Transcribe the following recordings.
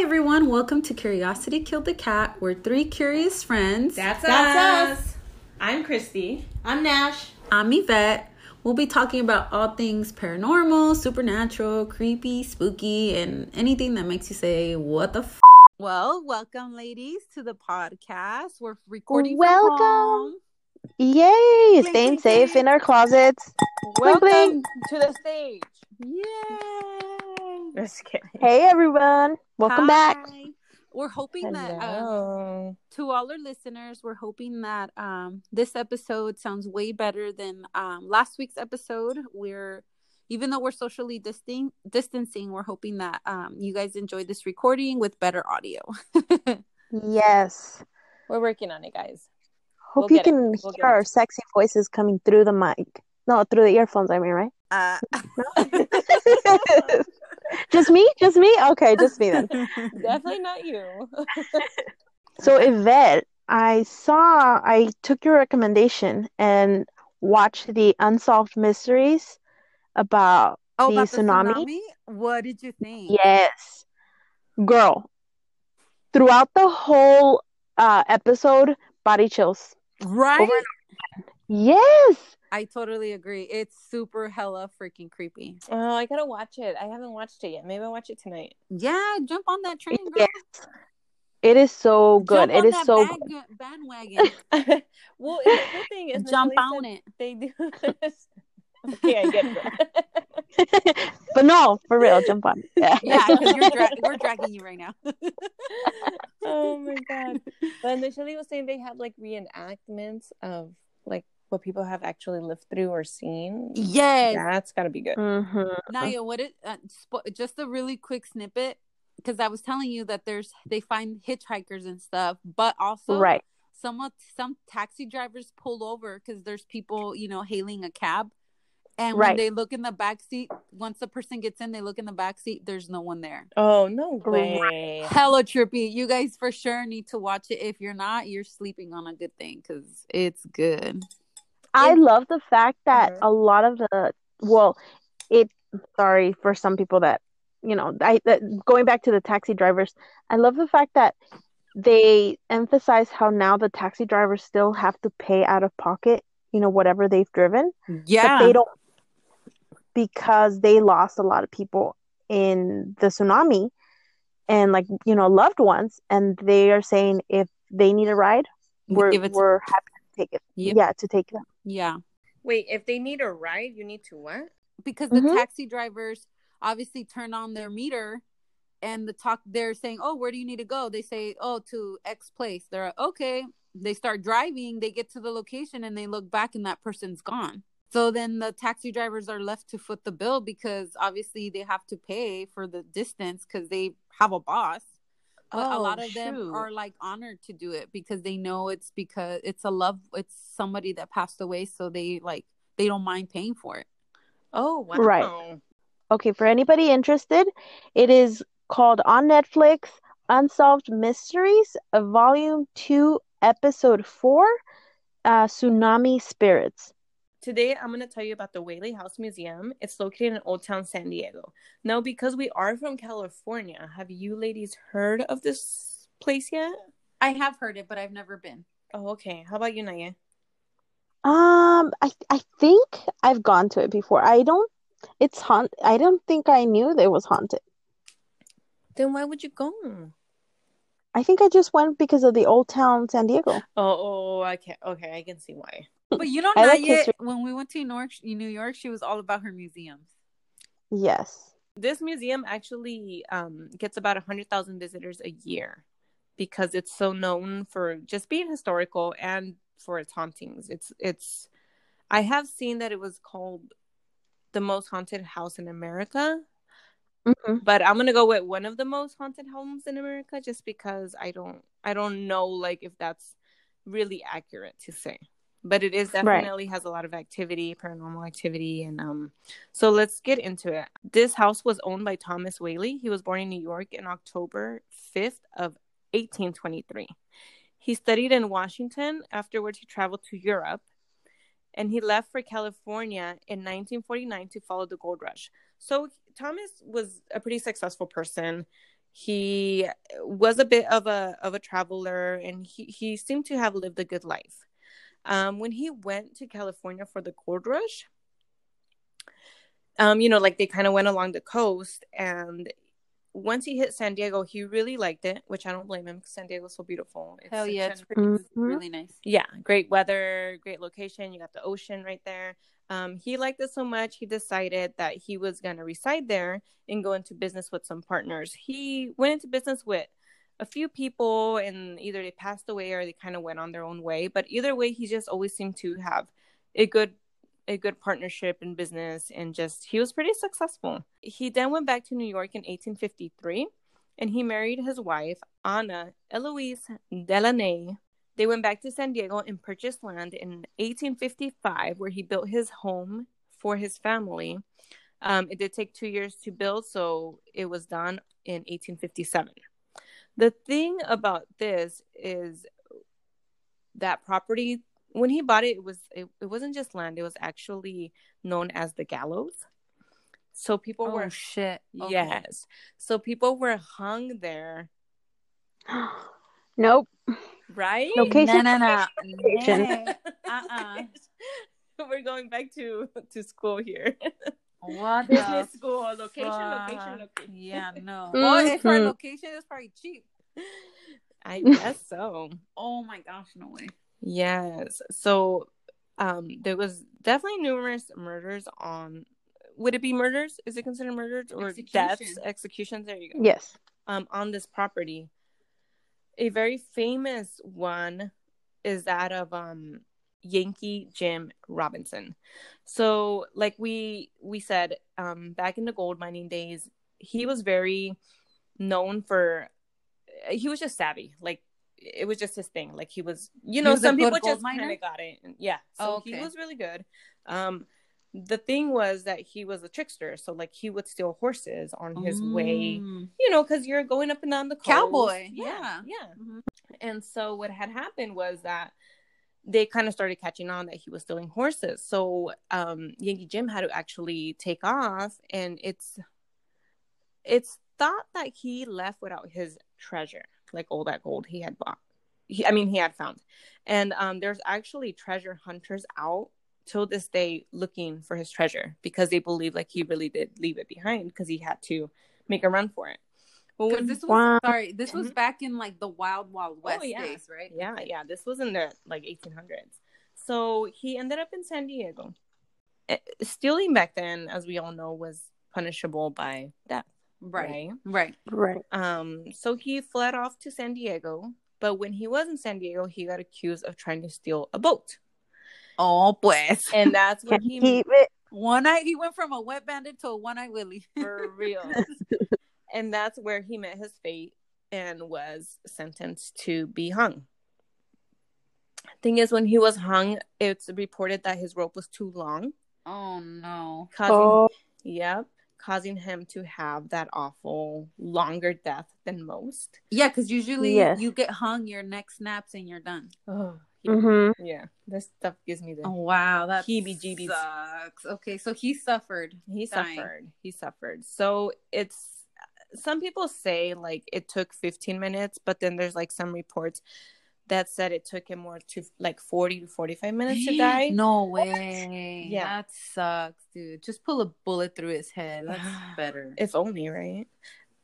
Hi, everyone. Welcome to Curiosity Killed the Cat. We're three curious friends. That's, That's us. us. I'm Christy. I'm Nash. I'm Yvette. We'll be talking about all things paranormal, supernatural, creepy, spooky, and anything that makes you say, What the f? Well, welcome, ladies, to the podcast. We're recording. from Welcome. home. Yay! Blink, Staying blink, safe blink. in our closets. Blink, blink. Welcome to the stage. Yay! Just kidding. Hey everyone, welcome back. We're hoping that um, to all our listeners, we're hoping that um, this episode sounds way better than um, last week's episode. We're even though we're socially distin- distancing, we're hoping that um, you guys enjoyed this recording with better audio. Yes. We're working on it, guys. Hope We'll you can We'll hear our it. sexy voices coming through the mic. No, through the earphones. I mean, right? uh, just me? Just me? Okay, just me then. Definitely not you. So Yvette, I saw. I took your recommendation and watched the unsolved mysteries about oh, the about the tsunami. tsunami? What did you think? Yes, girl. Throughout the whole uh, episode, body chills. Right? Over Yes. I totally agree. It's super hella freaking creepy. oh, I gotta watch it. I haven't watched it yet. Maybe I'll watch it tonight. Yeah, jump on that train, girl. It is so good. It is so bag- uh, bandwagon. well, the thing is, jump on it. They do. okay, I get it. but no, for real, jump on. it. Yeah. Yeah, because dra- we're dragging you right now. oh my god! But initially, was saying they have like reenactments of like what people have actually lived through or seen. yes. That's gotta be good. Mhm. Naya, what it uh, spo- just a really quick snippet because I was telling you that there's they find hitchhikers and stuff, but also Right. some some taxi drivers pull over because there's people you know hailing a cab, and when Right. they look in the back seat, once the person gets in, they look in the back seat. There's no one there. Oh no Right. way! Hella trippy. You guys for sure need to watch it. If you're not, you're sleeping on a good thing because it's good. I love the fact that Mhm. a lot of the well, it sorry for some people that you know, I that, going back to the taxi drivers, I love the fact that they emphasize how now the taxi drivers still have to pay out of pocket, you know, whatever they've driven, Yeah, but they don't because they lost a lot of people in the tsunami and like, you know, loved ones and they are saying if they need a ride, we're we're happy to take it. Yep. Yeah, to take them. Yeah. Wait, if they need a ride, you need to what? because the Mhm. taxi drivers obviously turn on their meter and the talk they're saying oh where do you need to go they say oh to x place they're like, okay they start driving they get to the location and they look back and that person's gone so then the taxi drivers are left to foot the bill because obviously they have to pay for the distance because they have a boss but a Oh, lot of them are like honored to do it because they know it's because it's a love it's somebody that passed away so they like they don't mind paying for it Oh wow! Right. Okay, for anybody interested, it is called on Netflix Unsolved Mysteries, Volume 2, Episode 4, uh, Tsunami Spirits. Today, I'm going to tell you about the Whaley House Museum. It's located in Old Town San Diego. Now, because we are from California, have you ladies heard of this place yet? I have heard it, but I've never been. Oh, okay. How about you, Naya? Um, I I think I've gone to it before. I don't, it's haunt. I don't think I knew that it was haunted. Then why would you go? I think I just went because of the Old Town San Diego. Oh, oh, I can Okay, I can see why. But you don't know, I like Naya, history. when we went to New York, New York, she was all about her museums. Yes. This museum actually um, gets about 100,000 visitors a year because it's so known for just being historical and for its hauntings. It's it's I have seen that it was called the most haunted house in America, hmm but I'm going to go with one of the most haunted homes in America just because I don't I don't know like if that's really accurate to say. But it is Right. definitely has a lot of activity, paranormal activity and um so let's get into it. This house was owned by Thomas Whaley. He was born in New York in October 5th of 1823. He studied in Washington. Afterwards, he traveled to Europe and he left for California in 1949 to follow the gold rush. So Thomas was a pretty successful person. He was a bit of a of a traveler, and he he seemed to have lived a good life. Um, when he went to California for the gold rush, um, you know, like they kind of went along the coast, and once he hit San Diego, he really liked it, which I don't blame him because San Diego's so beautiful. It's Hell yeah, such it's an- pretty, Mhm. really nice. yeah, great weather, great location. You got the ocean right there. Um, he liked it so much, he decided that he was going to reside there and go into business with some partners. He went into business with a few people, and either they passed away or they kind of went on their own way. But either way, he just always seemed to have a good a good partnership in business and just he was pretty successful. He then went back to New York in 1853 and he married his wife Anna Eloise Delaney they went back to San Diego and purchased land in 1855, where he built his home for his family. Um, it did take two years to build, so it was done in 1857. The thing about this is that property, when he bought it, it was it, it wasn't just land; it was actually known as the gallows. So people Oh were shit. Okay. yes, so people were hung there, nope. right? Location. No, no, no. Location. Uh-uh. We're going back to to school here. What the Business school location, fuck? location, location. Yeah, no. Oh, if for a Mhm. location, it's probably cheap. I guess so. Oh my gosh, no way. Yes. So, um, there was definitely numerous murders on. Would it be murders? Is it considered murders or deaths, executions? There you go. Yes. um, on this property. A very famous one is that of um, Yankee Jim Robinson. So, like we we said, um, back in the gold mining days, he was very known for. He was just savvy, like it was just his thing. Like he was, you know, was some people just kind of got it. Yeah, so Oh, he was really good. Um, the thing was that he was a trickster, so like he would steal horses on his way Mm. you know, because you're going up and down the coast. Cowboy, Yeah, yeah. yeah. Mhm. And so what had happened was that they kind of started catching on that he was stealing horses. So um, Yankee Jim had to actually take off, and it's it's thought that he left without his treasure, like all that gold he had bought. He, I mean, he had found, and um, there's actually treasure hunters out till this day looking for his treasure because they believe like he really did leave it behind because he had to make a run for it. Well, Because when this was Wow. sorry, this was back in like the wild, wild west Oh, yeah. days, right? Yeah, yeah. This was in the like 1800s. So he ended up in San Diego. Eh, Stealing back then, as we all know, was punishable by death. Right, Right. right. Right. Um. So he fled off to San Diego, but when he was in San Diego, he got accused of trying to steal a boat, Oh, pues. and that's when he keep it. One eye, he went from a wet bandit to a one eye Willie. for real, and that's where he met his fate and was sentenced to be hung. Thing is, when he was hung, it's reported that his rope was too long. Oh no. causing Oh, yep causing him to have that awful longer death than most Yeah, because usually Yes. you get hung, your neck snaps, and you're done. oh yeah, mm-hmm. yeah. this stuff gives me the Oh wow, that Heebie-jeebies. sucks. Okay, so he suffered. he dying. suffered he suffered so it's some people say like it took 15 minutes but then there's like some reports that said it took him more to like 40 to 45 minutes to die No way. Yeah. that sucks, dude. Just pull a bullet through his head. That's better. if only right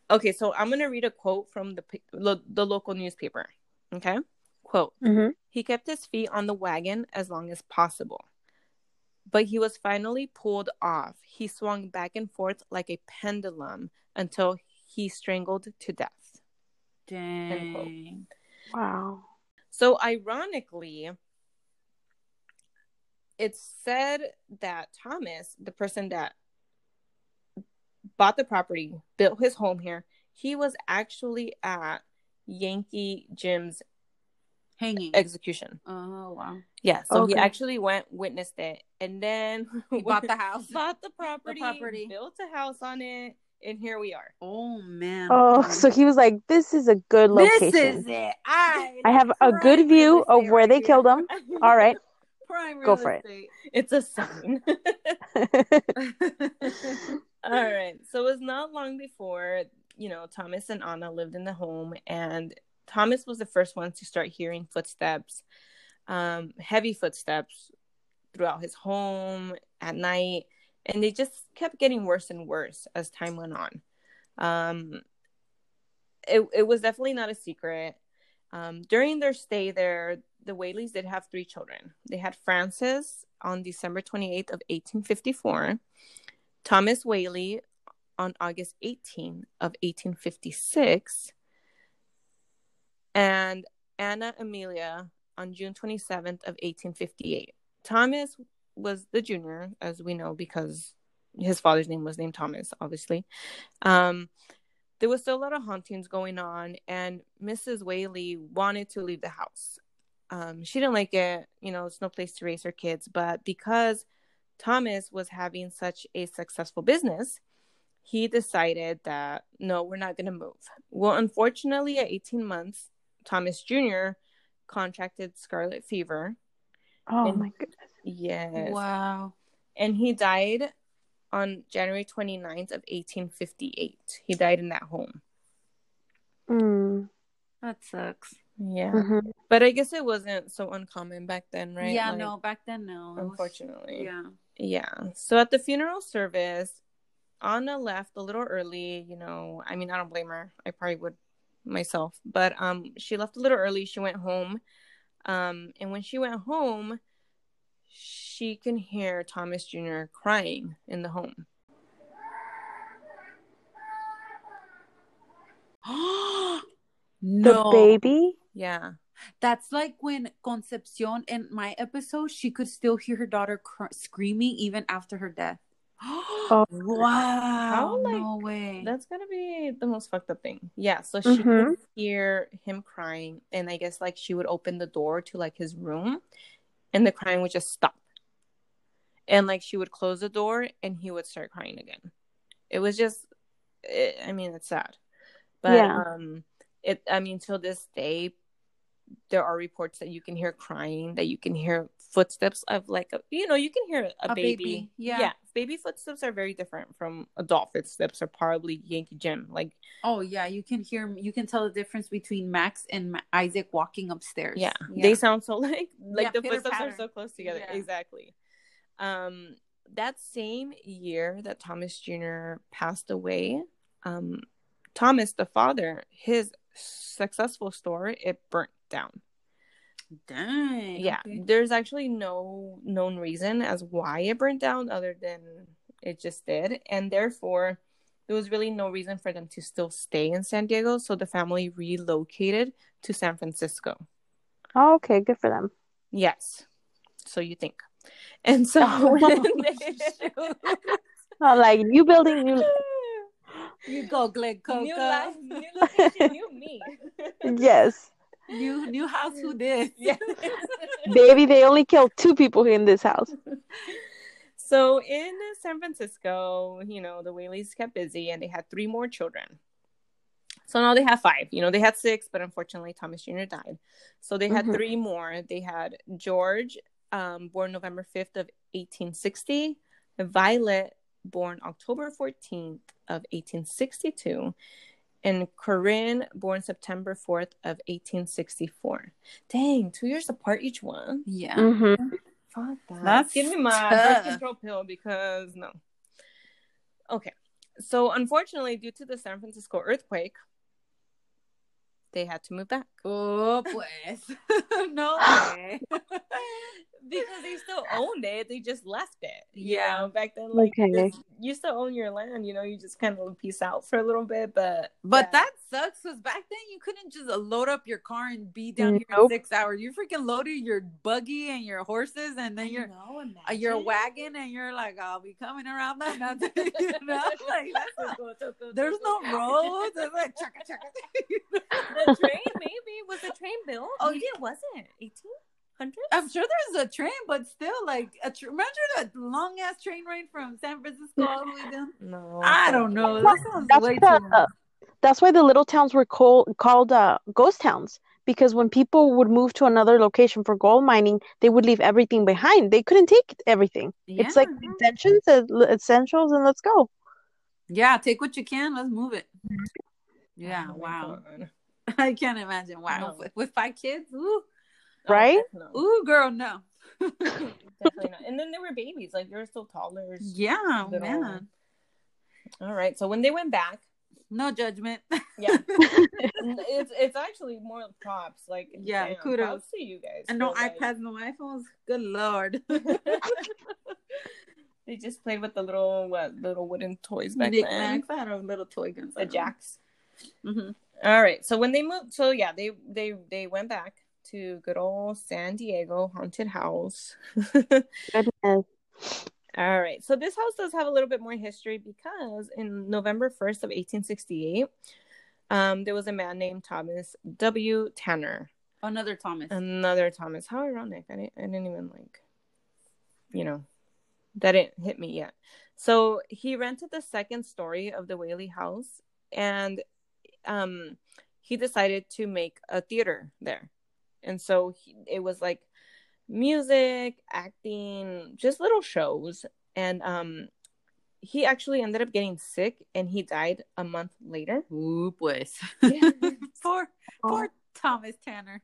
okay so i'm gonna read a quote from the lo- the local newspaper okay quote Mm-hmm. He kept his feet on the wagon as long as possible. But he was finally pulled off. He swung back and forth like a pendulum until he strangled to death. Dang. Wow. So, ironically, it's said that Thomas, the person that bought the property, built his home here, he was actually at Yankee Jim's Hanging. execution. oh wow. Yeah, so he actually went, witnessed it, and then He bought the house. bought the property, property. built a house on it, and here we are. Oh man. Oh, so he was like, "This is a good location. This is it. I, I have a good view of where right they here. killed him. All right, Prime Go real for it. it's a sign. All right, so it was not long before you know, Thomas and Anna lived in the home, and Thomas was the first one to start hearing footsteps, um, heavy footsteps throughout his home at night, and they just kept getting worse and worse as time went on. Um, it it was definitely not a secret. Um, during their stay there, the Whaleys did have three children. They had Frances on December 28th of 1854, Thomas Whaley on August 18 of 1856, and Anna Amelia on June 27th of 1858. Thomas was the junior, as we know, because his father's name was named Thomas, obviously. Um, there was still a lot of hauntings going on, and Mrs. Whaley wanted to leave the house. Um, she didn't like it, you know, it's no place to raise her kids, but because Thomas was having such a successful business, he decided that no, we're not going to move. Well, unfortunately, at 18 months, Thomas Jr. contracted scarlet fever. Oh my goodness. Yes. Wow. And he died on January 29th of 1858. He died in that home. Mm. That sucks. Yeah. hmm But I guess it wasn't so uncommon back then, right? Yeah, Like, no, back then no. Unfortunately. Yeah. Yeah. So at the funeral service, Anna left a little early, you know. I mean, I don't blame her. I probably would myself. But um she left a little early. She went home. Um and when she went home, she can hear Thomas Jr. crying in the home. The no. baby. Yeah. That's like when Concepcion in my episode, she could still hear her daughter cr- screaming even after her death. Oh. wow. How, like, no way. That's gonna be the most fucked up thing. Yeah, so she Mhm. could hear him crying, and I guess like she would open the door to like his room, and the crying would just stop. And like she would close the door, and he would start crying again. It was just, it, I mean, it's sad, but Yeah. um, it. I mean, till this day, there are reports that you can hear crying, that you can hear footsteps of like a, you know, you can hear a, A baby. baby, yeah. yeah, baby footsteps are very different from adult footsteps, or probably Yankee Jim. Like, oh yeah, you can hear you can tell the difference between Max and Isaac walking upstairs. yeah, they sound so like like Yeah, the footsteps patter. are so close together. Yeah. Exactly. Um, that same year that Thomas Jr. passed away, um, Thomas, the father, his successful store, it burnt down. Dang. Yeah, okay. there's actually no known reason as why it burnt down other than it just did, and therefore there was really no reason for them to still stay in San Diego. So the family relocated to San Francisco. Oh, okay, good for them. Yes. So you think. And so when they- like new building, new. You go, Glen Coco. new life, new location, new me. Yes, New new house. Who did? yes. baby. They only killed two people in this house. So in San Francisco, you know, the Whaleys kept busy and they had three more children. So now they have five. You know, they had six, but unfortunately Thomas Jr. died. So they had Mhm. three more. They had George, um, born November 5th of 1860, Violet, born October 14th of 1862, and Corinne, born September 4th of 1864. Dang, two years apart each one. Yeah. Mm-hmm. Fuck that. That's Give me my tough. birth control pill because no. Okay. So unfortunately, due to the San Francisco earthquake, they had to move back. Oh, pues. no way. because they still owned it. They just left it. You Yeah. know, back then, like Okay. you still own your land. You know, you just kind of peace out for a little bit, but But yeah. that sucks because back then you couldn't just uh, load up your car and be down here in six hours. You freaking loaded your buggy and your horses, and then your know, uh, your wagon, and you're like, I'll be coming around that. Nothing, you know, like that's there's no roads. It's like chaka chaka. the train maybe was the train built? Oh, maybe it wasn't. Eighteen hundred. I'm sure there's a train, but still, like, a tr- remember that long ass train ride from San Francisco all the way down? No, I don't know. That sounds That's way the- too long. That's why the little towns were called called uh, ghost towns because when people would move to another location for gold mining, they would leave everything behind. They couldn't take everything. It's like Yeah. essentials, uh, essentials, and let's go. Yeah, take what you can. Let's move it. Yeah, Oh wow. God. I can't imagine. Wow, No. with, with five kids, ooh, Right? Oh, no. ooh, girl, no. Definitely not. And then there were babies, like they were still toddlers. yeah, Little- man. All right. So when they went back, No judgment. yeah, it's it's actually more props. Like Yeah, damn, kudos. props to you guys. and no like- iPads, no iPhones. Good lord. they just played with the little what little wooden toys back then. Knickknacks. I had a little toy gun. The jacks. hmm All right. So when they moved, so yeah, they they they went back to good old San Diego haunted house. Goodness. All right. So this house does have a little bit more history because in November 1st of 1868, um, there was a man named Thomas W. Tanner. Another Thomas. Another Thomas. How ironic. I didn't, I didn't even like, you know, that didn't hit me yet. So he rented the second story of the Whaley house and um, he decided to make a theater there. And so he, it was like music, acting, just little shows. And um, he actually ended up getting sick and he died a month later. Ooh, pues. Yeah. poor, poor Thomas Tanner.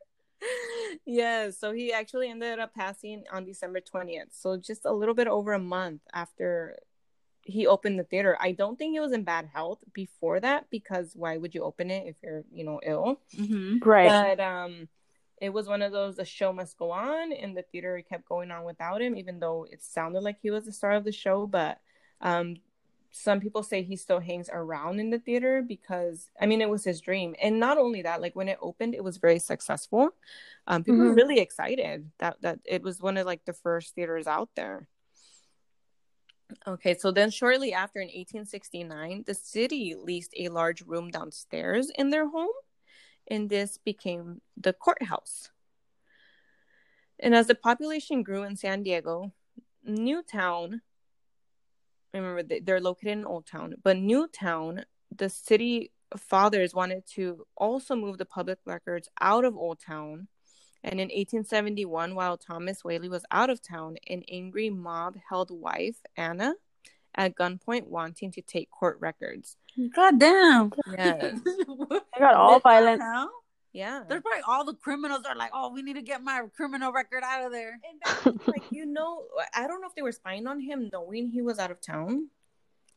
yeah, so he actually ended up passing on December 20th. So just a little bit over a month after he opened the theater. I don't think he was in bad health before that because why would you open it if you're, you know, ill? Mm-hmm. Right. But um it was one of those the show must go on and the theater kept going on without him even though it sounded like he was the star of the show, but um some people say he still hangs around in the theater because I mean it was his dream. And not only that, like when it opened, it was very successful. Um, people were Mhm. really excited that that it was one of like the first theaters out there. Okay, so then shortly after in 1869, the city leased a large room downstairs in their home, and this became the courthouse. And as the population grew in San Diego, Newtown remember they- they're located in Old Town, but Newtown, the city fathers wanted to also move the public records out of Old Town. And in 1871, while Thomas Whaley was out of town, an angry mob held wife Anna at gunpoint, wanting to take court records. God damn. Yes. They got all violent. Huh? Yeah. There's probably all the criminals are like, oh, we need to get my criminal record out of there. And that's like you know, I don't know if they were spying on him, knowing he was out of town.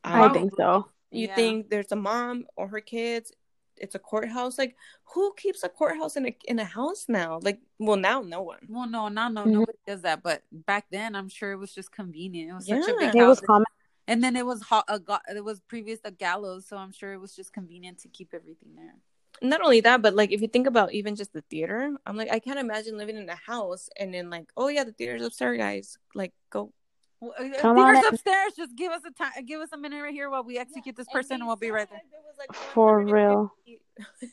I think so. You Yeah. think there's a mom or her kids? It's a courthouse. Like, who keeps a courthouse in a in a house now? Like, well, now no one. Well, no, no, no, Mhm. nobody does that. But back then, I'm sure it was just convenient. It was such a big It was house, common. And then it was hot. A go- it was previous to gallows, so I'm sure it was just convenient to keep everything there. Not only that, but like if you think about even just the theater, I'm like, I can't imagine living in a house and then like, oh yeah, the theater's upstairs, guys. Like, go. Well, uh, Come theaters on upstairs. Just give us a time. Give us a minute right here while we execute this person, and, we'll be right there. For real.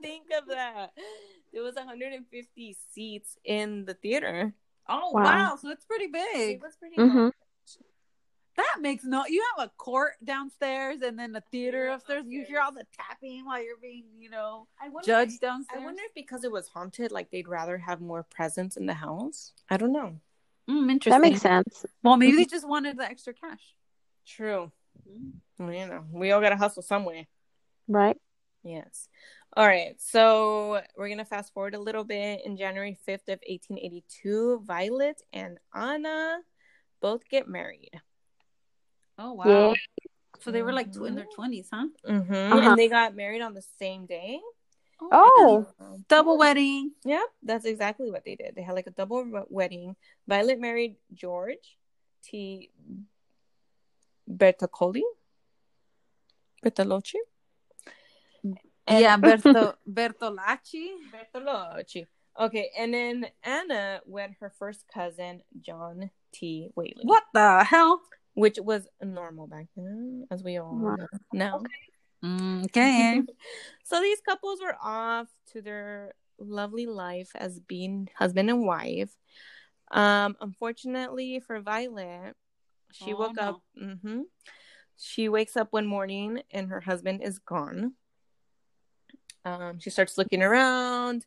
think of that. There was 150 seats in the theater. Oh Wow. wow. so it's pretty big. It big. was pretty. Mhm. Large. That makes no. You have a court downstairs and then a theater upstairs. You hear all the tapping while you're being, you know, I wonder. judged I wonder if because it was haunted, like they'd rather have more presence in the house. I don't know. Mm, interesting. That makes sense. Well, maybe they just wanted the extra cash. True. Well, you know, we all gotta hustle somewhere. Right? Yes. All right. So we're gonna fast forward a little bit. In January 5th of 1882, Violet and Anna both get married. Oh wow. Yeah. So they were like tw- in their twenties, huh? Mm-hmm. Uh-huh. And they got married on the same day. Oh. Um, double wedding. Yep, that's exactly what they did. They had like a double we- wedding. Violet married George T. Bertocoli. Bertolocci. And- yeah, Berto Bertolacci. Bertolocci. Okay, and then Anna wed her first cousin, John T. Whaley. What the hell? Which was normal back then, as we all Wow. know now. Mm, Okay. so these couples were off to their lovely life as being husband and wife. Um, unfortunately for Violet, she Oh, woke no. up. hmm She wakes up one morning and her husband is gone. Um, she starts looking around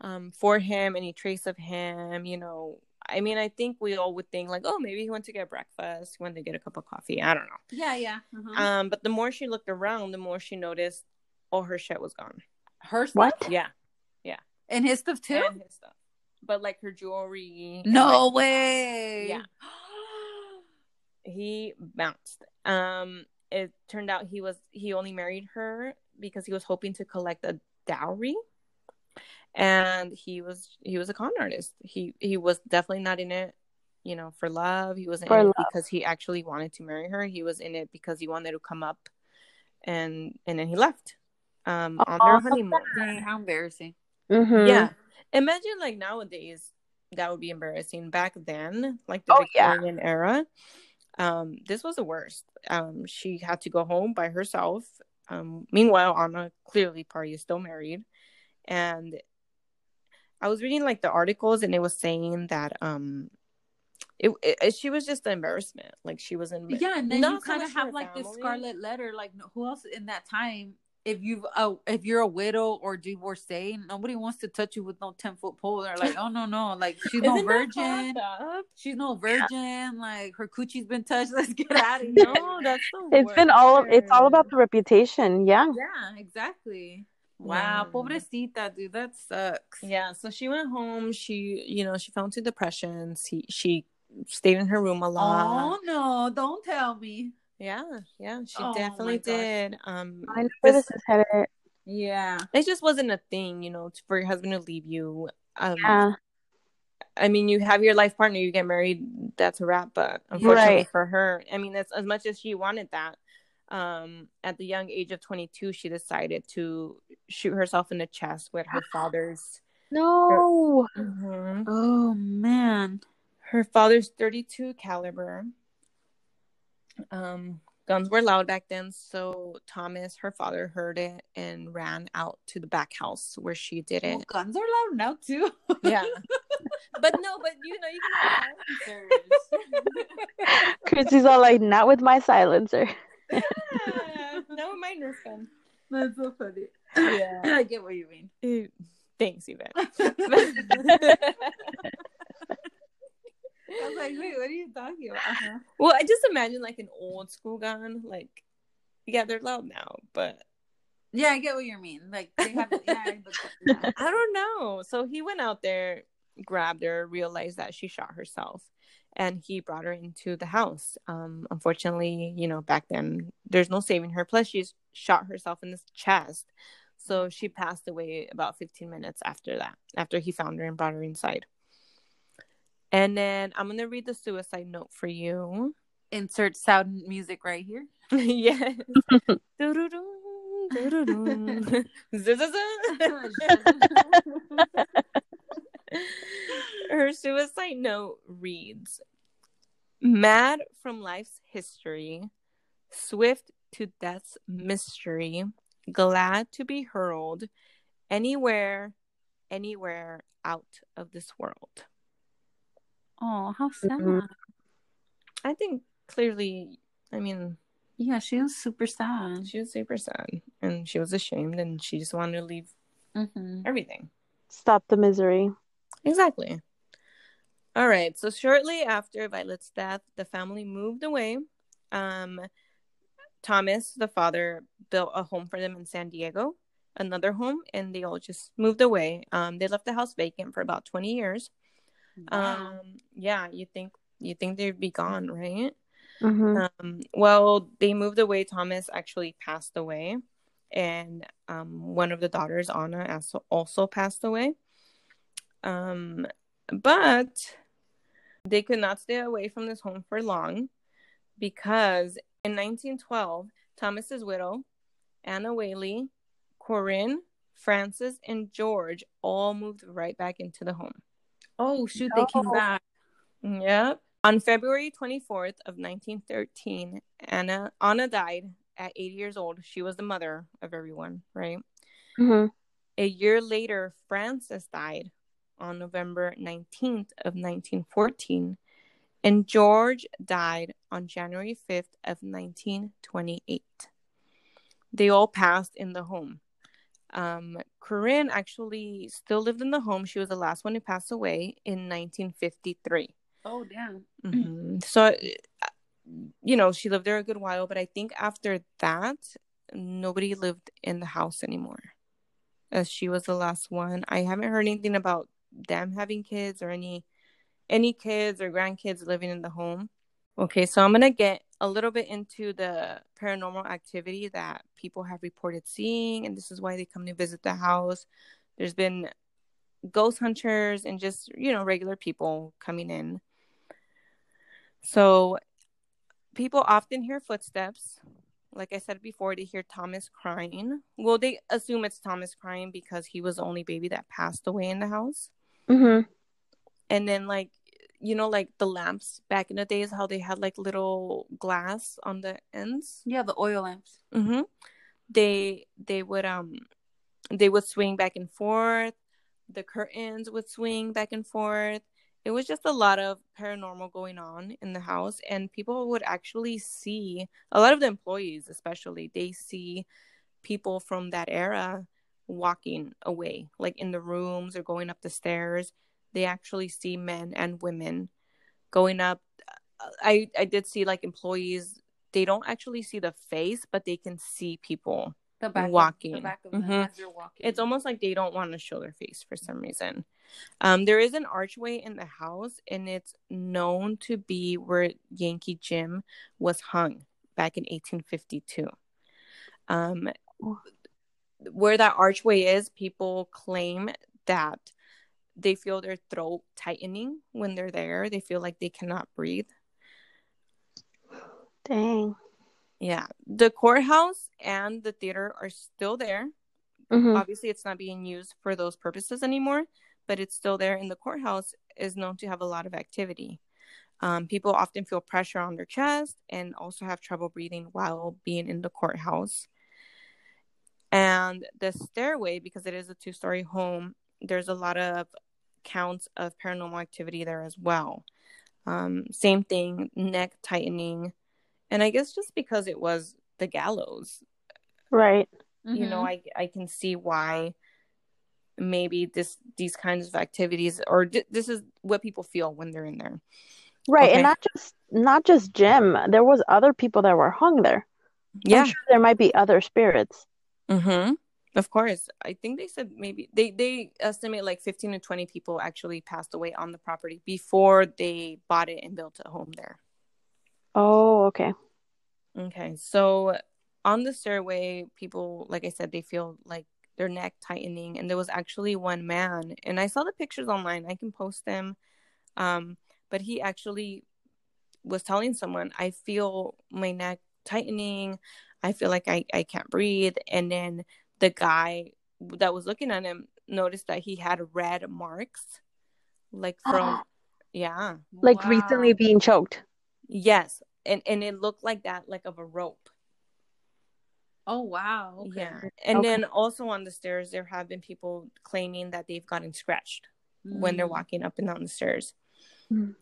um, for him, any trace of him. You know, I mean, I think we all would think like, oh, maybe he went to get breakfast, he went to get a cup of coffee. I don't know. Yeah, yeah. Uh-huh. Um, but the more she looked around, the more she noticed all her shit was gone. Her stuff What? Yeah, yeah. and his stuff too. and his stuff, but like her jewelry. No like, way. Yeah. he bounced. Um, it turned out he was he only married her because he was hoping to collect a dowry, and he was he was a con artist. He he was definitely not in it, you know, for love. He wasn't For in love. it because he actually wanted to marry her. He was in it because he wanted to come up, and and then he left. Um, on their honeymoon. Dang, how embarrassing. Mm-hmm. Yeah. Imagine like nowadays that would be embarrassing. Back then, like the Oh, yeah. Victorian era, um, this was the worst. Um, she had to go home by herself. Um, meanwhile, Anna clearly party is still married, and I was reading like the articles, and it was saying that um, it, it she was just an embarrassment. Like she was in Yeah, and then Not you kind of have her like this scarlet letter. Like, who else in that time? If you've uh, if you're a widow or divorcee, nobody wants to touch you with no ten foot pole. They're like, oh no no, like she's no virgin. She's no virgin. Like her coochie's been touched. Let's get out of here. No, that's the It's been all it's all about the reputation. Yeah. Yeah, exactly. Wow, Yeah. pobrecita, dude, that sucks. Yeah, so she went home. She, you know, she fell into depression. She she stayed in her room a lot. Oh no, don't tell me. Yeah, yeah, she Oh, definitely did. Um, I know where this- this is headed. Yeah. it just wasn't a thing, you know, for your husband to leave you. Um, Yeah. I mean, you have your life partner, you get married, that's a wrap. But unfortunately Right. for her, I mean, that's as much as she wanted that. Um, at the young age of 22, she decided to shoot herself in the chest with her father's. No. Mhm. Oh man. her father's 32 caliber um guns were loud back then so thomas her father heard it and ran out to the back house where she did Well, it guns are loud now too. yeah but no but you know you can have silencers Chrissy's all like, not with my silencer. Yeah, no mine was fun That's so funny. yeah I get what you mean. Thanks yvette I was like, wait, what are you talking about? Uh-huh. well i just imagine like an old school gun like yeah they're loud now but Yeah, I get what you mean. Like they have, yeah, I looked up that. I don't know. So he went out there, grabbed her, realized that she shot herself, and he brought her into the house. Um, unfortunately, you know, back then there's no saving her. Plus, she's shot herself in the chest, so she passed away about 15 minutes after that. After he found her and brought her inside. And then I'm gonna read the suicide note for you. Insert sound music right here. yes. Her suicide note reads Mad from life's history, swift to death's mystery, glad to be hurled anywhere, anywhere out of this world. oh, how sad. Mhm. I think clearly, I mean, Yeah, she was super sad. she was super sad and she was ashamed and she just wanted to leave Mm-hmm. everything. Stop the misery. Exactly. All right. So shortly after Violet's death, the family moved away. Um, Thomas, the father, built a home for them in San Diego, another home, and they all just moved away. Um, they left the house vacant for about twenty years. Wow. Um, yeah, you think you think they'd be gone, right? hmm Um, well, they moved away. Thomas actually passed away, and um, one of the daughters, Anna, also also passed away. Um, but they could not stay away from this home for long because in 1912, Thomas's widow, Anna Whaley, Corinne, Francis, and George all moved right back into the home. oh shoot, they came Oh. back. Yep. On February 24th of 1913, Anna Anna died at 80 years old. She was the mother of everyone, right? hmm A year later, Frances died on November 19th of 1914, and George died on January 5th of 1928. They all passed in the home. Um, Corinne actually still lived in the home. She was the last one to pass away in 1953. Oh damn. hmm So, uh, you know, she lived there a good while, but I think after that, nobody lived in the house anymore. As she was the last one. I haven't heard anything about them having kids or any any kids or grandkids living in the home. Okay, so I'm gonna get a little bit into the paranormal activity that people have reported seeing, and this is why they come to visit the house. There's been ghost hunters and just, you know, regular people coming in. So people often hear footsteps. Like I said before, they hear Thomas crying. Well, they assume it's Thomas crying because he was the only baby that passed away in the house. Mhm. And then, like, you know, like the lamps back in the days, how they had like little glass on the ends. Yeah, the oil lamps. Mm-hmm. They they would um they would swing back and forth. The curtains would swing back and forth. It was just a lot of paranormal going on in the house, and people would actually see a lot of the employees, especially, they see people from that era walking away, like in the rooms or going up the stairs. They actually see men and women going up. I I did see like employees. They don't actually see the face, but they can see people The back Of, Walking. the back of them Mhm. as they're walking. it's almost like they don't want to show their face for some reason. Um, there is an archway in the house, and it's known to be where Yankee Jim was hung back in 1852. Um, where that archway is, people claim that they feel their throat tightening when they're there. They feel like they cannot breathe. Dang. Yeah, the courthouse and the theater are still there. Mhm. obviously it's not being used for those purposes anymore but it's still there and the courthouse is known to have a lot of activity um, people often feel pressure on their chest and also have trouble breathing while being in the courthouse and the stairway because it is a two-story home there's a lot of counts of paranormal activity there as well um, same thing neck tightening and i guess just because it was the gallows Right. you know Mhm. i i can see why maybe this these kinds of activities or d- this is what people feel when they're in there Right. Okay. And not just not just Jim. There was other people that were hung there. yeah I'm sure there might be other spirits. Mm-hmm. Of course. I think they said maybe they they estimate like 15 to 20 people actually passed away on the property before they bought it and built a home there. Oh, okay. okay so on the stairway people like i said they feel like their neck tightening and there was actually one man and i saw the pictures online. I can post them. Um but he actually was telling someone i feel my neck tightening i feel like i, I can't breathe and then the guy that was looking at him noticed that he had red marks like from yeah Like Wow. recently being choked. yes and and it looked like that like of a rope Oh wow. Okay. Yeah. And Okay. then also on the stairs, there have been people claiming that they've gotten scratched when they're Mm. walking up and down the stairs. Mm.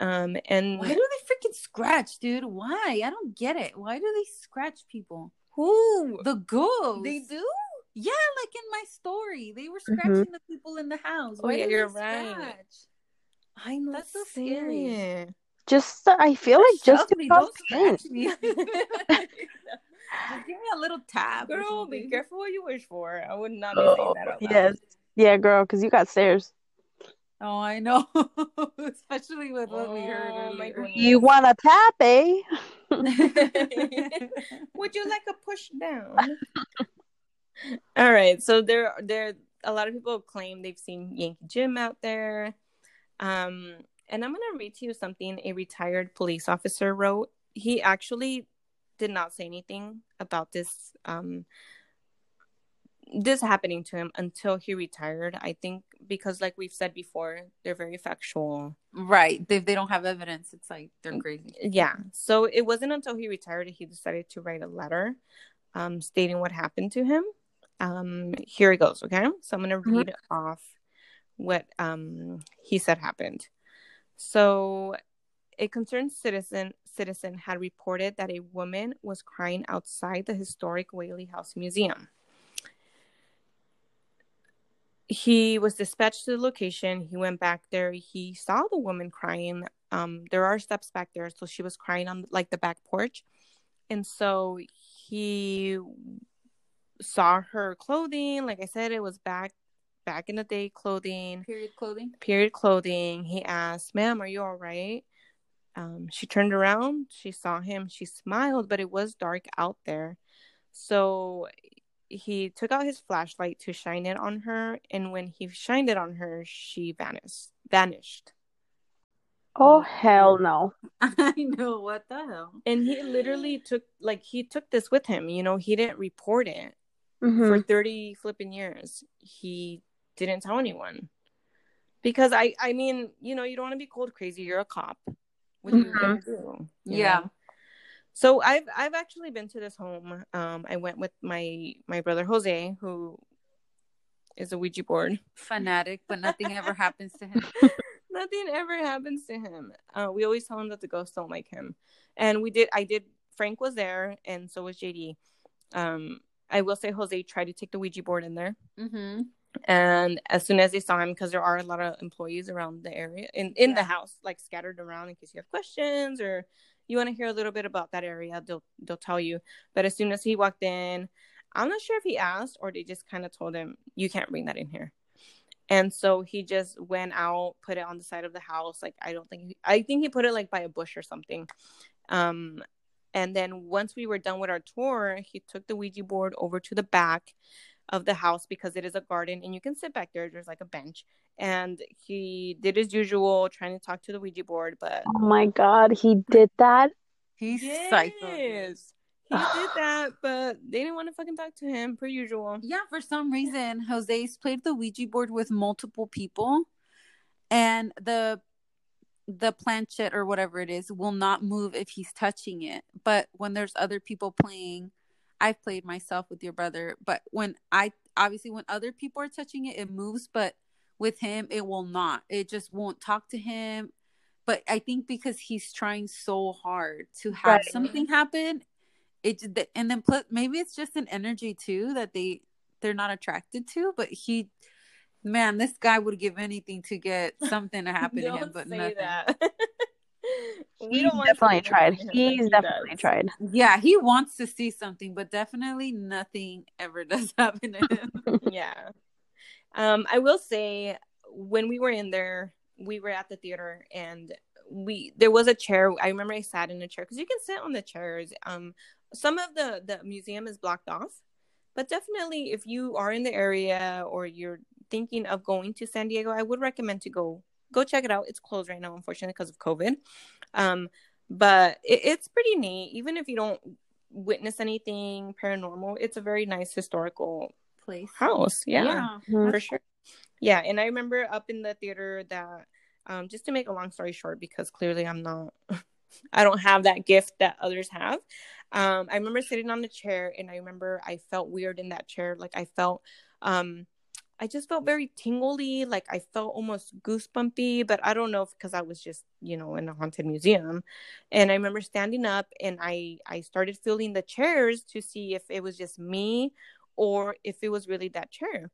Um, and Why do they freaking scratch, dude? Why? I don't get it. Why do they scratch people? who The ghosts. they do? Yeah, like in my story, they were Mhm. scratching the people in the house. Oh, Why yeah, do you're they right. scratch? I know. That's so scary. Just I feel like just to me, cause don't scratch me. Just give me a little tap. Girl, be careful what you wish for. I would not be saying that out loud. Yes. Yeah, girl, because you got stairs. Oh, I know. Especially with what we heard Oh, earlier. You want a tap, eh? Would you like a push down? All right. So there, there, a lot of people claim they've seen Yankee Jim out there. Um, and I'm gonna read to you something a retired police officer wrote. He actually did not say anything about this, um, this happening to him until he retired. I think because, like we've said before, they're very factual. right. If they don't have evidence, it's like they're crazy. yeah so it wasn't until he retired that he decided to write a letter um, stating what happened to him um, here it goes okay so i'm going to Mhm. read off what um, he said happened so a concerned citizen citizen had reported that a woman was crying outside the historic whaley house museum he was dispatched to the location. He went back there. He saw the woman crying. Um, there are steps back there, so she was crying on like the back porch, and so he saw her clothing. Like I said, it was back back in the day clothing, Period clothing. period clothing. He asked, "Ma'am, are you all right?" Um, she turned around. She saw him. She smiled, but it was dark out there. So he took out his flashlight to shine it on her, and when he shined it on her, she vanished. Vanished. Oh hell no. I know what the hell. And he literally took like he took this with him. You know, he didn't report it Mhm. for thirty flipping years. He didn't tell anyone because I I mean you know you don't want to be cold crazy. You're a cop. What are you do? you Yeah. know? So I've I've actually been to this home. Um, I went with my my brother Jose, who is a Ouija board. Fanatic, but nothing ever happens to him. Nothing ever happens to him. Uh, we always tell him that the ghosts don't like him, and we did. I did. Frank was there, and so was JD. Um, I will say Jose tried to take the Ouija board in there, Mm-hmm. and as soon as they saw him, because there are a lot of employees around the area in in the house, like scattered around in case you have questions or you want to hear a little bit about that area, they'll they'll tell you. But as soon as he walked in, I'm not sure if he asked or they just kind of told him, "You can't bring that in here." And so he just went out, put it on the side of the house. Like I don't think he, I think he put it like by a bush or something. Um, and then once we were done with our tour, he took the Ouija board over to the back of the house because it is a garden and you can sit back there. There's like a bench. And he did his usual, trying to talk to the Ouija board, but Oh my god, he did that. He's psycho. he did that, but they didn't want to fucking talk to him per usual. Yeah, for some reason, Jose's played the Ouija board with multiple people, and the the planchette or whatever it is will not move if he's touching it. But when there's other people playing, I've played myself with your brother. But when I obviously when other people are touching it, it moves. But with him, it will not. It just won't talk to him. But I think because he's trying so hard to have Right. something happen, it and then plus maybe it's just an energy too that they they're not attracted to. But he, man, this guy would give anything to get something to happen to him. But nothing. that. We He's don't want definitely say tried. He's he definitely does. tried. Yeah, he wants to see something, but definitely nothing ever does happen to him. yeah. Um, I will say when we were in there, we were at the theater and we there was a chair. I remember I sat in a chair because you can sit on the chairs. Um, some of the the museum is blocked off, but definitely if you are in the area or you're thinking of going to San Diego, I would recommend to go go check it out. It's closed right now, unfortunately, because of COVID. Um, but it, it's pretty neat. Even if you don't witness anything paranormal, it's a very nice historical Place. house. Yeah, Mhm. for sure. Yeah, and I remember up in the theater that um just to make a long story short because clearly I'm not I don't have that gift that others have. Um I remember sitting on the chair and I remember I felt weird in that chair like I felt um I just felt very tingly, like I felt almost goosebumpy, but I don't know if because I was just, you know, in a haunted museum. And I remember standing up and I I started feeling the chairs to see if it was just me or if it was really that chair.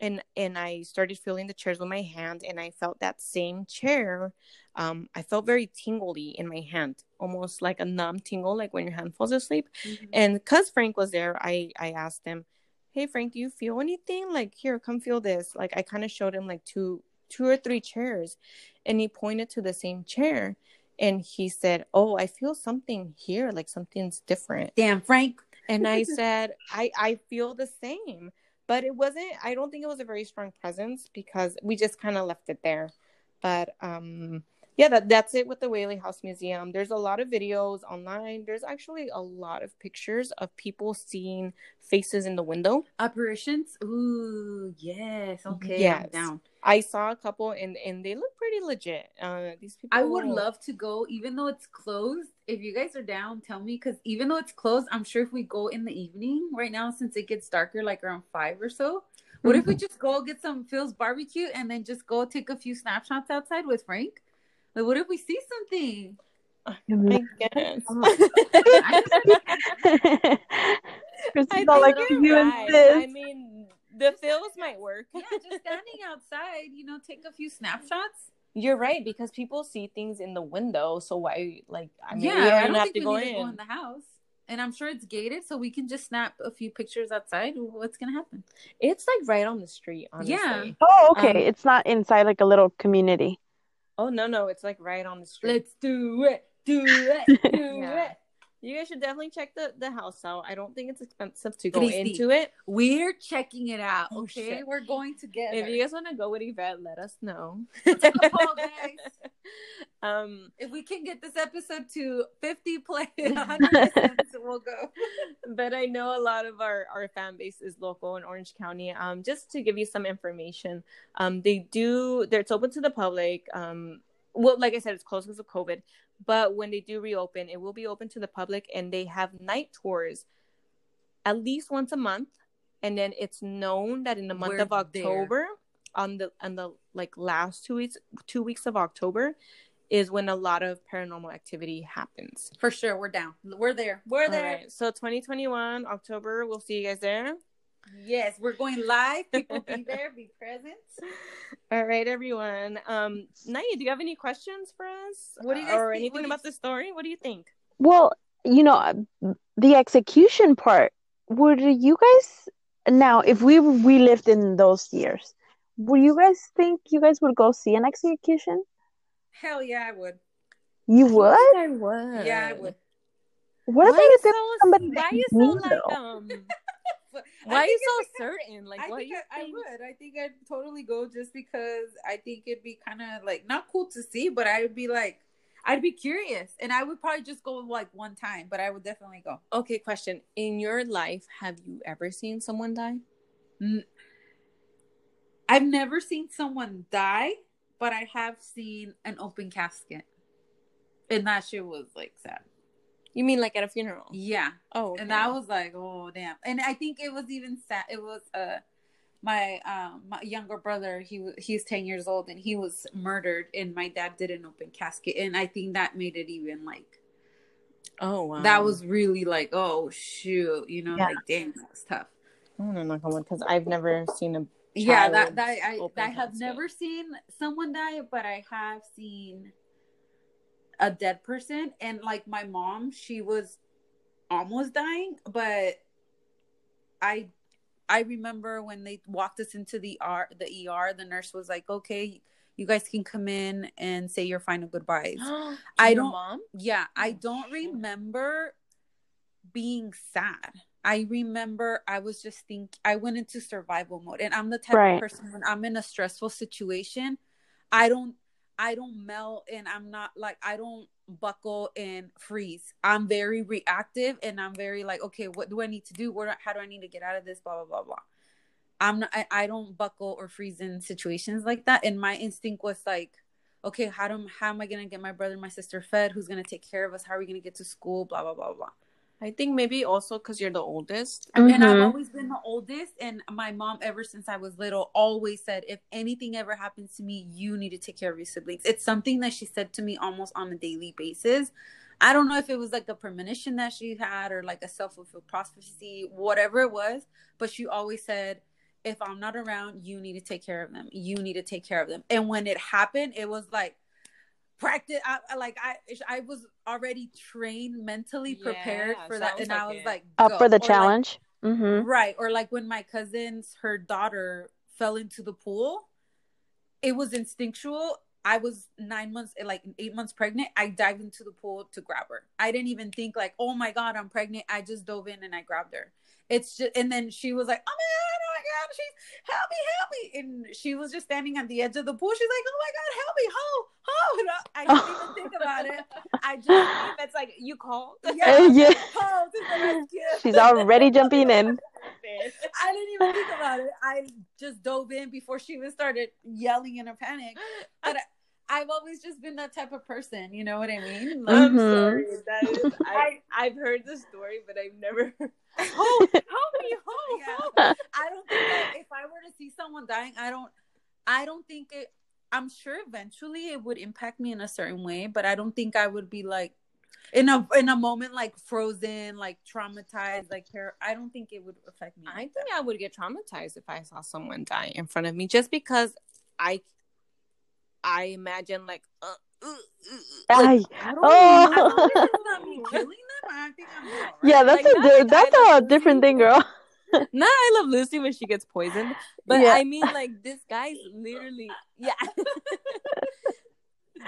And and i started feeling the chairs with my hand and i felt that same chair um i felt very tingly in my hand almost like a numb tingle like when your hand falls asleep. And because frank was there i i asked him hey frank do you feel anything like here come feel this like i kind of showed him like two two or three chairs and he pointed to the same chair and he said oh i feel something here like something's different Damn, Frank. and I said, I, I feel the same. But it wasn't, I don't think it was a very strong presence because we just kind of left it there. But um, yeah, that, that's it with the Whaley House Museum. There's a lot of videos online. There's actually a lot of pictures of people seeing faces in the window. Apparitions? Ooh, yes. Okay, Yes. I'm down. I saw a couple and, and they look pretty legit. Uh, these people. I would love to go, even though it's closed. If you guys are down, tell me. Because even though it's closed, I'm sure if we go in the evening right now, since it gets darker, like around five or so, what if we just go get some Phil's barbecue and then just go take a few snapshots outside with Frank? Like, what if we see something? I guess. Chris I is all like, you're you right. insist. I mean, the Phil's might work. yeah, just standing outside, you know, take a few snapshots. You're right because people see things in the window. So why, like, I mean, yeah, we I don't don't have think to we go need in. to go in the house. And I'm sure it's gated, so we can just snap a few pictures outside. What's gonna happen? It's like right on the street. Honestly. Yeah. Oh, okay. Um, it's not inside like a little community. Oh no, no, it's like right on the street. Let's do it. Do it. Do Yeah. it. You guys should definitely check the the house out. I don't think it's expensive to go Christy. into it. We're checking it out. Oh, Okay, shit. we're going together. If you guys want to go with Yvette, let us know. Take a poll, guys. um, If we can get this episode to 50 plays, 100 we'll go. but I know a lot of our our fan base is local in Orange County. Um, just to give you some information, um, they do. They're it's open to the public. Um, well, like I said, it's closed because of COVID. But when they do reopen, it will be open to the public, and they have night tours at least once a month. And then it's known that in the month We're of there. October, on the on the like last two weeks, two weeks of October, is when a lot of paranormal activity happens. For sure, we're down. We're there. We're there. right, so 2021 October, we'll see you guys there. Yes, we're going live. People be there, be present. All right, everyone. Um, Naya, do you have any questions for us? What do you guys or think? anything you- about the story? What do you think? Well, you know, uh, the execution part, would you guys now, if we we lived in those years, would you guys think you guys would go see an execution? Hell yeah, I would. You would? I would. Yeah, I would. What Why about you if there so, somebody why that you you so like though? um? Why are you so certain? Like, I what think you I, I would. I think I'd totally go just because I think it'd be kind of like not cool to see, but I would be like, I'd be curious, and I would probably just go like one time, but I would definitely go. Okay, question. In your life, have you ever seen someone die? I've never seen someone die, but I have seen an open casket, and that shit was like sad. You mean like at a funeral? Yeah, Oh, and I was like, oh damn. And I think it was even sad. It was uh my um my younger brother. He was he's ten years old, and he was murdered. And my dad did an open casket, and I think that made it even like oh wow. that was really like, oh shoot, you know, Yeah. like damn, that's tough. I don't know because I've never seen a. yeah that that I, open I have casket. never seen someone die but i have seen a dead person. And like my mom she was almost dying but i i remember when they walked us into the r the er the nurse was like okay you guys can come in and say your final goodbyes. I don't- Mom. yeah i Oh, don't remember being sad. I remember i was just think i went into survival mode. And i'm the type Right. of person when i'm in a stressful situation i don't i don't melt and i'm not like i don't buckle and freeze. I'm very reactive and i'm very like okay what do i need to do? Where how do i need to get out of this? Blah blah blah blah. I'm not i, I don't buckle or freeze in situations like that. And my instinct was like okay how do how am i gonna get my brother and my sister fed? Who's gonna take care of us? How are we gonna get to school? Blah blah blah blah I think maybe also because you're the oldest. Mm-hmm. and I've always been the oldest, and my mom, ever since I was little, always said, if anything ever happens to me, you need to take care of your siblings. It's something that she said to me almost on a daily basis. I don't know if it was like a premonition that she had or like a self fulfilled prophecy, whatever it was, but she always said, if I'm not around, you need to take care of them. You need to take care of them. And when it happened, it was like, practice I, I- like i i was already trained mentally prepared Yeah, for that sounds and i was it. like Up go. for the Or, like, challenge? Mm-hmm. Right. Or like when my cousin's her daughter fell into the pool, it was instinctual. I was nine months, like eight months pregnant. I dived into the pool to grab her. I didn't even think like, oh my god, I'm pregnant. I just dove in and I grabbed her. It's just, and then she was like, oh my god, oh my god, she's help me, help me, and she was just standing at the edge of the pool. She's like, oh my god, help me, ho, ho. And I, I didn't even think about it. I just, It's like you called. yeah, Yeah. ho to the rescue. She's already jumping in. I didn't even think about it. I just dove in before she even started yelling in a panic. But I, I've always just been that type of person. You know what I mean? Like, mm-hmm. I'm sorry. That is, I, I've heard the story, but I've never. Oh, help me! Oh, Yeah. I don't think that if I were to see someone dying, I don't. I don't think it. I'm sure eventually it would impact me in a certain way, but I don't think I would be like in a in a moment like frozen, like traumatized, like par- I don't think it would affect me. I think I would get traumatized if I saw someone die in front of me, just because I, I imagine like, uh, like, I don't, Oh. I don't think it's not me oh. killing them. I think I'm yeah, that's Like, a di- that's I a different thing, girl. Nah, I love Lucy when she gets poisoned, but Yeah. I mean, like this guy's literally, yeah.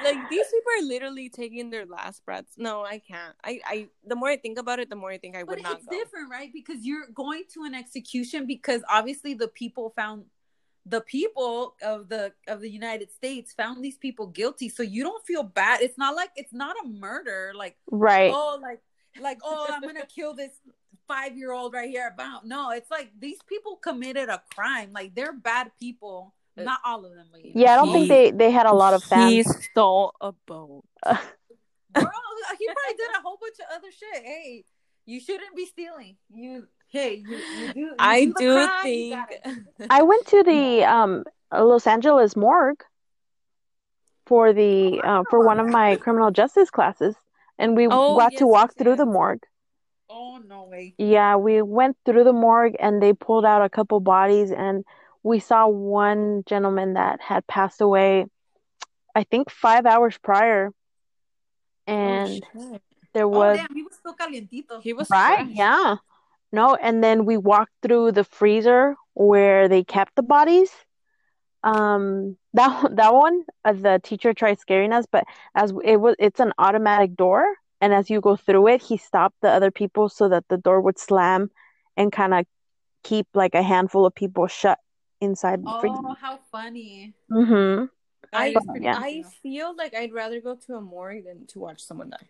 like these people are literally taking their last breaths. No, I can't. I, I. The more I think about it, the more I think I But would not it's go. different, right? Because you're going to an execution because obviously the people found the people of the of the United States found these people guilty. So you don't feel bad. It's not like it's not a murder. Like Right. oh, like like oh, I'm gonna kill this five year old right here. About no, it's like these people committed a crime. Like they're bad people. Uh, not all of them, but. Yeah, I don't think they they had a lot of He stole a boat. Girl, he probably did a whole bunch of other shit. Hey, you shouldn't be stealing. You hey, you, you do. You I do, do crime, think. I went to the um Los Angeles morgue for the uh, for one of my criminal justice classes, and we Oh, got yes, to walk yes, through the morgue. Oh no way. Yeah, we went through the morgue and they pulled out a couple bodies, and we saw one gentleman that had passed away, I think five hours prior, and Oh, shit. there Oh was damn, he was still calientito. he was right, fresh. yeah, no, and then we walked through the freezer where they kept the bodies. Um, that that one, uh, the teacher tried scaring us, but as it was, it's an automatic door, and as you go through it, he stopped the other people so that the door would slam, and kind of keep like a handful of people shut inside the freezer. Oh, how funny. Mm-hmm. I yeah. I feel like I'd rather go to a morgue than to watch someone die.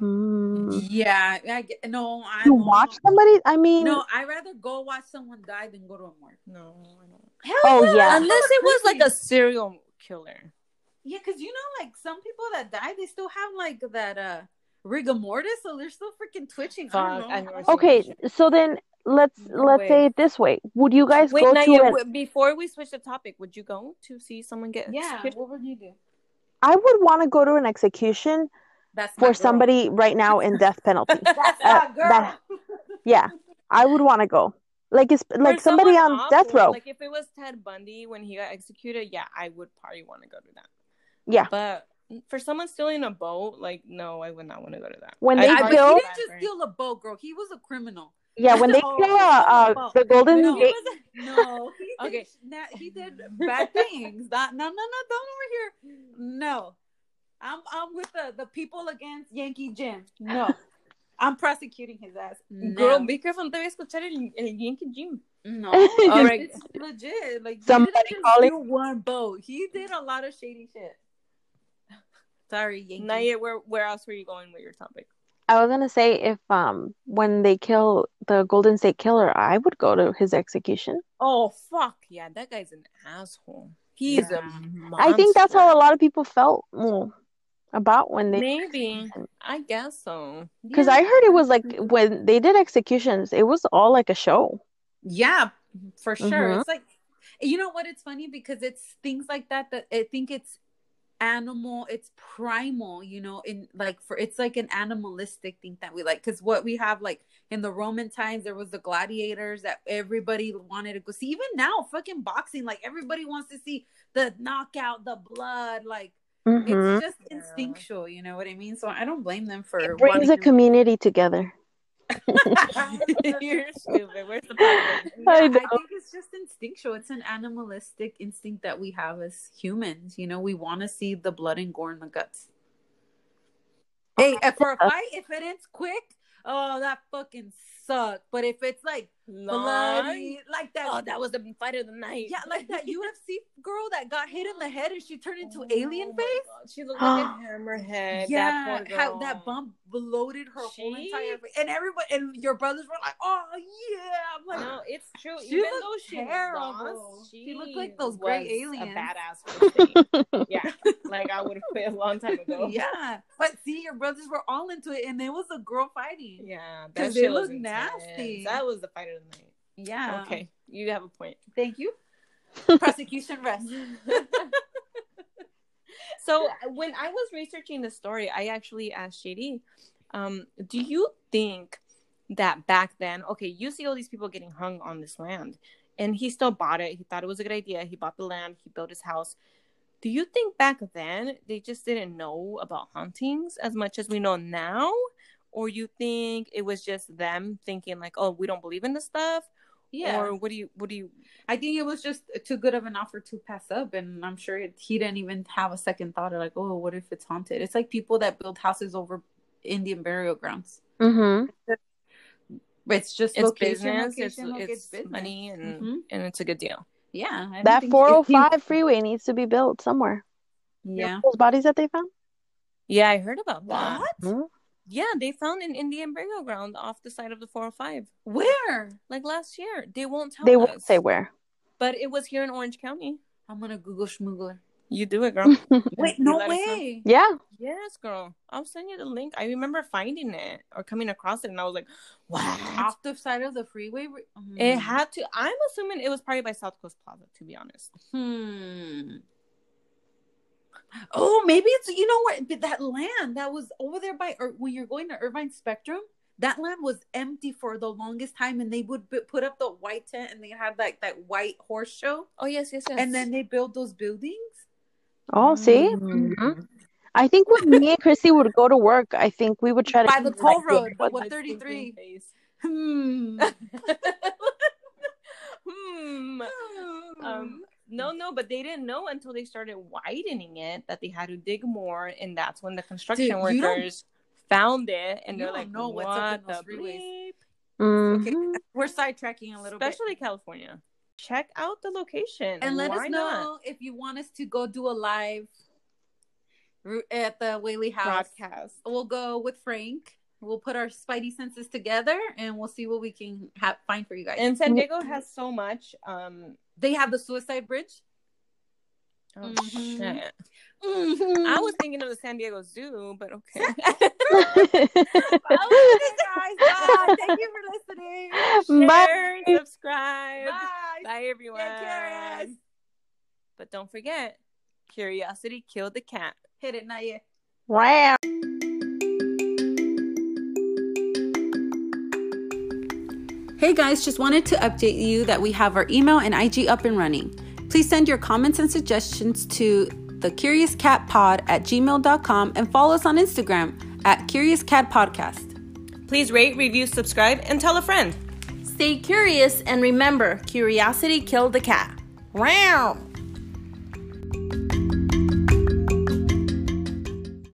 Mm. Yeah, I get, no, I To won't. watch somebody, I mean, No, I'd rather go watch someone die than go to a morgue. No, I don't. Hell Oh, yeah. Unless it was like a serial killer. Yeah, because you know, like some people that die, they still have like that uh rigor mortis, so they're still freaking twitching. I don't know. I've never seen okay, so then let's No let's way. say it this way: Would you guys Wait, go Naya, to an? before we switch the topic, would you go to see someone get Yeah, executed? what would you do? I would want to go to an execution That's for somebody right now in death penalty. That's Uh, my girl. that- yeah, I would want to go. Like it's like For somebody someone on death row. Like if it was Ted Bundy when he got executed, yeah, I would probably want to go to that. Yeah. But for someone stealing a boat, like no, I would not want to go to that. When they I, kill- he didn't just steal a boat, girl. He was a criminal. yeah, when they Oh, kill uh, a uh, boat. the Golden No. Gate, No, he Okay. na- he did bad things. That no, no, no, don't over here. No, I'm I'm with the the people against Yankee Jim. No, I'm prosecuting his ass. No. Girl, be careful, no te voy a escuchar el, el Yankee Jim. no, All right. it's legit. Like Somebody he didn't calling- steal one boat. He did a lot of shady shit. Sorry, Yankee. Naya, where where else were you going with your topic? I was gonna say if um when they kill the Golden State Killer, I would go to his execution. Oh fuck yeah, that guy's an asshole. He's Yeah. a monster. I think that's how a lot of people felt well, about when they Maybe I guess so. because Yeah. I heard it was like when they did executions, it was all like a show. Yeah, for sure. Mhm. It's like you know what? It's funny because it's things like that that I think it's animal, it's primal, you know, in like for it's like an animalistic thing that we like. Because what we have like in the Roman times, there was the gladiators that everybody wanted to go see. Even now, fucking boxing, like everybody wants to see the knockout, the blood, like Mhm. it's just instinctual, you know what I mean? So I don't blame them for It brings wanting a to- community together. You're stupid. Where's the podcast? Yeah, I I, think it's just instinctual. It's an animalistic instinct that we have as humans. You know, we want to see the blood and gore and the guts. Hey, if for a fight, if it ends quick, oh, that fucking sucked. But if it's like bloody, like that, Oh, that was the fight of the night. yeah, like that UFC girl that got hit in the head and she turned into Oh alien face. God, She looked like a hammerhead. Yeah, that poor how that bump bloated her whole entire face, and everybody and your brothers were like, "Oh yeah," I'm like, No, it's true. She Even though she terrible. lost, She looked like those gray was aliens. A badass. yeah, like I would have quit a long time ago. yeah, but see, your brothers were all into it, and there was a girl fighting. Yeah, because they shit was intense. nasty. That was the fight of the night. Yeah. Okay, you have a point. Thank you. Prosecution rest. so when I was researching the story, I actually asked JD, um, do you think that back then, okay, you see all these people getting hung on this land, and he still bought it. He thought it was a good idea. He bought the land. He built his house. Do you think back then they just didn't know about hauntings as much as we know now? Or you think it was just them thinking like, oh, we don't believe in this stuff? Yeah. Or what do you what do you I think it was just too good of an offer to pass up, and I'm sure it, he didn't even have a second thought of like, oh, what if it's haunted? It's like people that build houses over Indian burial grounds. Mm-hmm. It's just it's location, business, location, it's, location, it's business. money and Mhm. and it's a good deal. Yeah, I That think- 405 freeway needs to be built somewhere. Yeah. Those bodies that they found. Yeah, I heard about that. What? Mhm. Yeah, they found an Indian burial ground off the side of the 405 Where? like last year. They won't tell They us. won't say where. But it was here in Orange County. I'm gonna Google schmoogler. You do it, girl. Wait, no let us know. way. Yeah. yes, girl. I'll send you the link. I remember finding it or coming across it, and I was like, wow. Off the side of the freeway. Hmm. It had to. I'm assuming it was probably by South Coast Plaza, to be honest. Hmm. Oh, maybe it's you know what that land that was over there by or when you're going to Irvine Spectrum. That land was empty for the longest time, and they would b- put up the white tent, and they had like that white horse show, Oh yes, yes, yes. and then they build those buildings. Oh, see? Mm. Mhm. I think when me and Chrissy would go to work, I think we would try to By the like, toll road, what- what 33? Hmm. hmm. Um, no, no, but they didn't know until they started widening it that they had to dig more, and that's when the construction Dude, workers found it, and You they're like, "No, "What what's up in the those freeways." bleep?" Okay, we're sidetracking a little bit. Especially California. Check out the location and let Why us know not? if you want us to go do a live at the Whaley House. broadcast. We'll go with Frank. We'll put our spidey senses together, and we'll see what we can have find for you guys. And San Diego has so much. Um, they have the Suicide Bridge. oh Mhm. shit! Mm-hmm. I was thinking of the San Diego Zoo, but okay. Oh, guys, bye. Thank you for listening. Bye. Share, subscribe. Bye. Bye, everyone. Curious. But don't forget, curiosity killed the cat. Hit it, not yet. Wow. Hey guys, just wanted to update you that we have our email and IG up and running. Please send your comments and suggestions to thecuriouscatpod at gmail.com and follow us on Instagram at Curious Cat Podcast. Please rate, review, subscribe, and tell a friend. Stay curious and remember, curiosity killed the cat. Wow.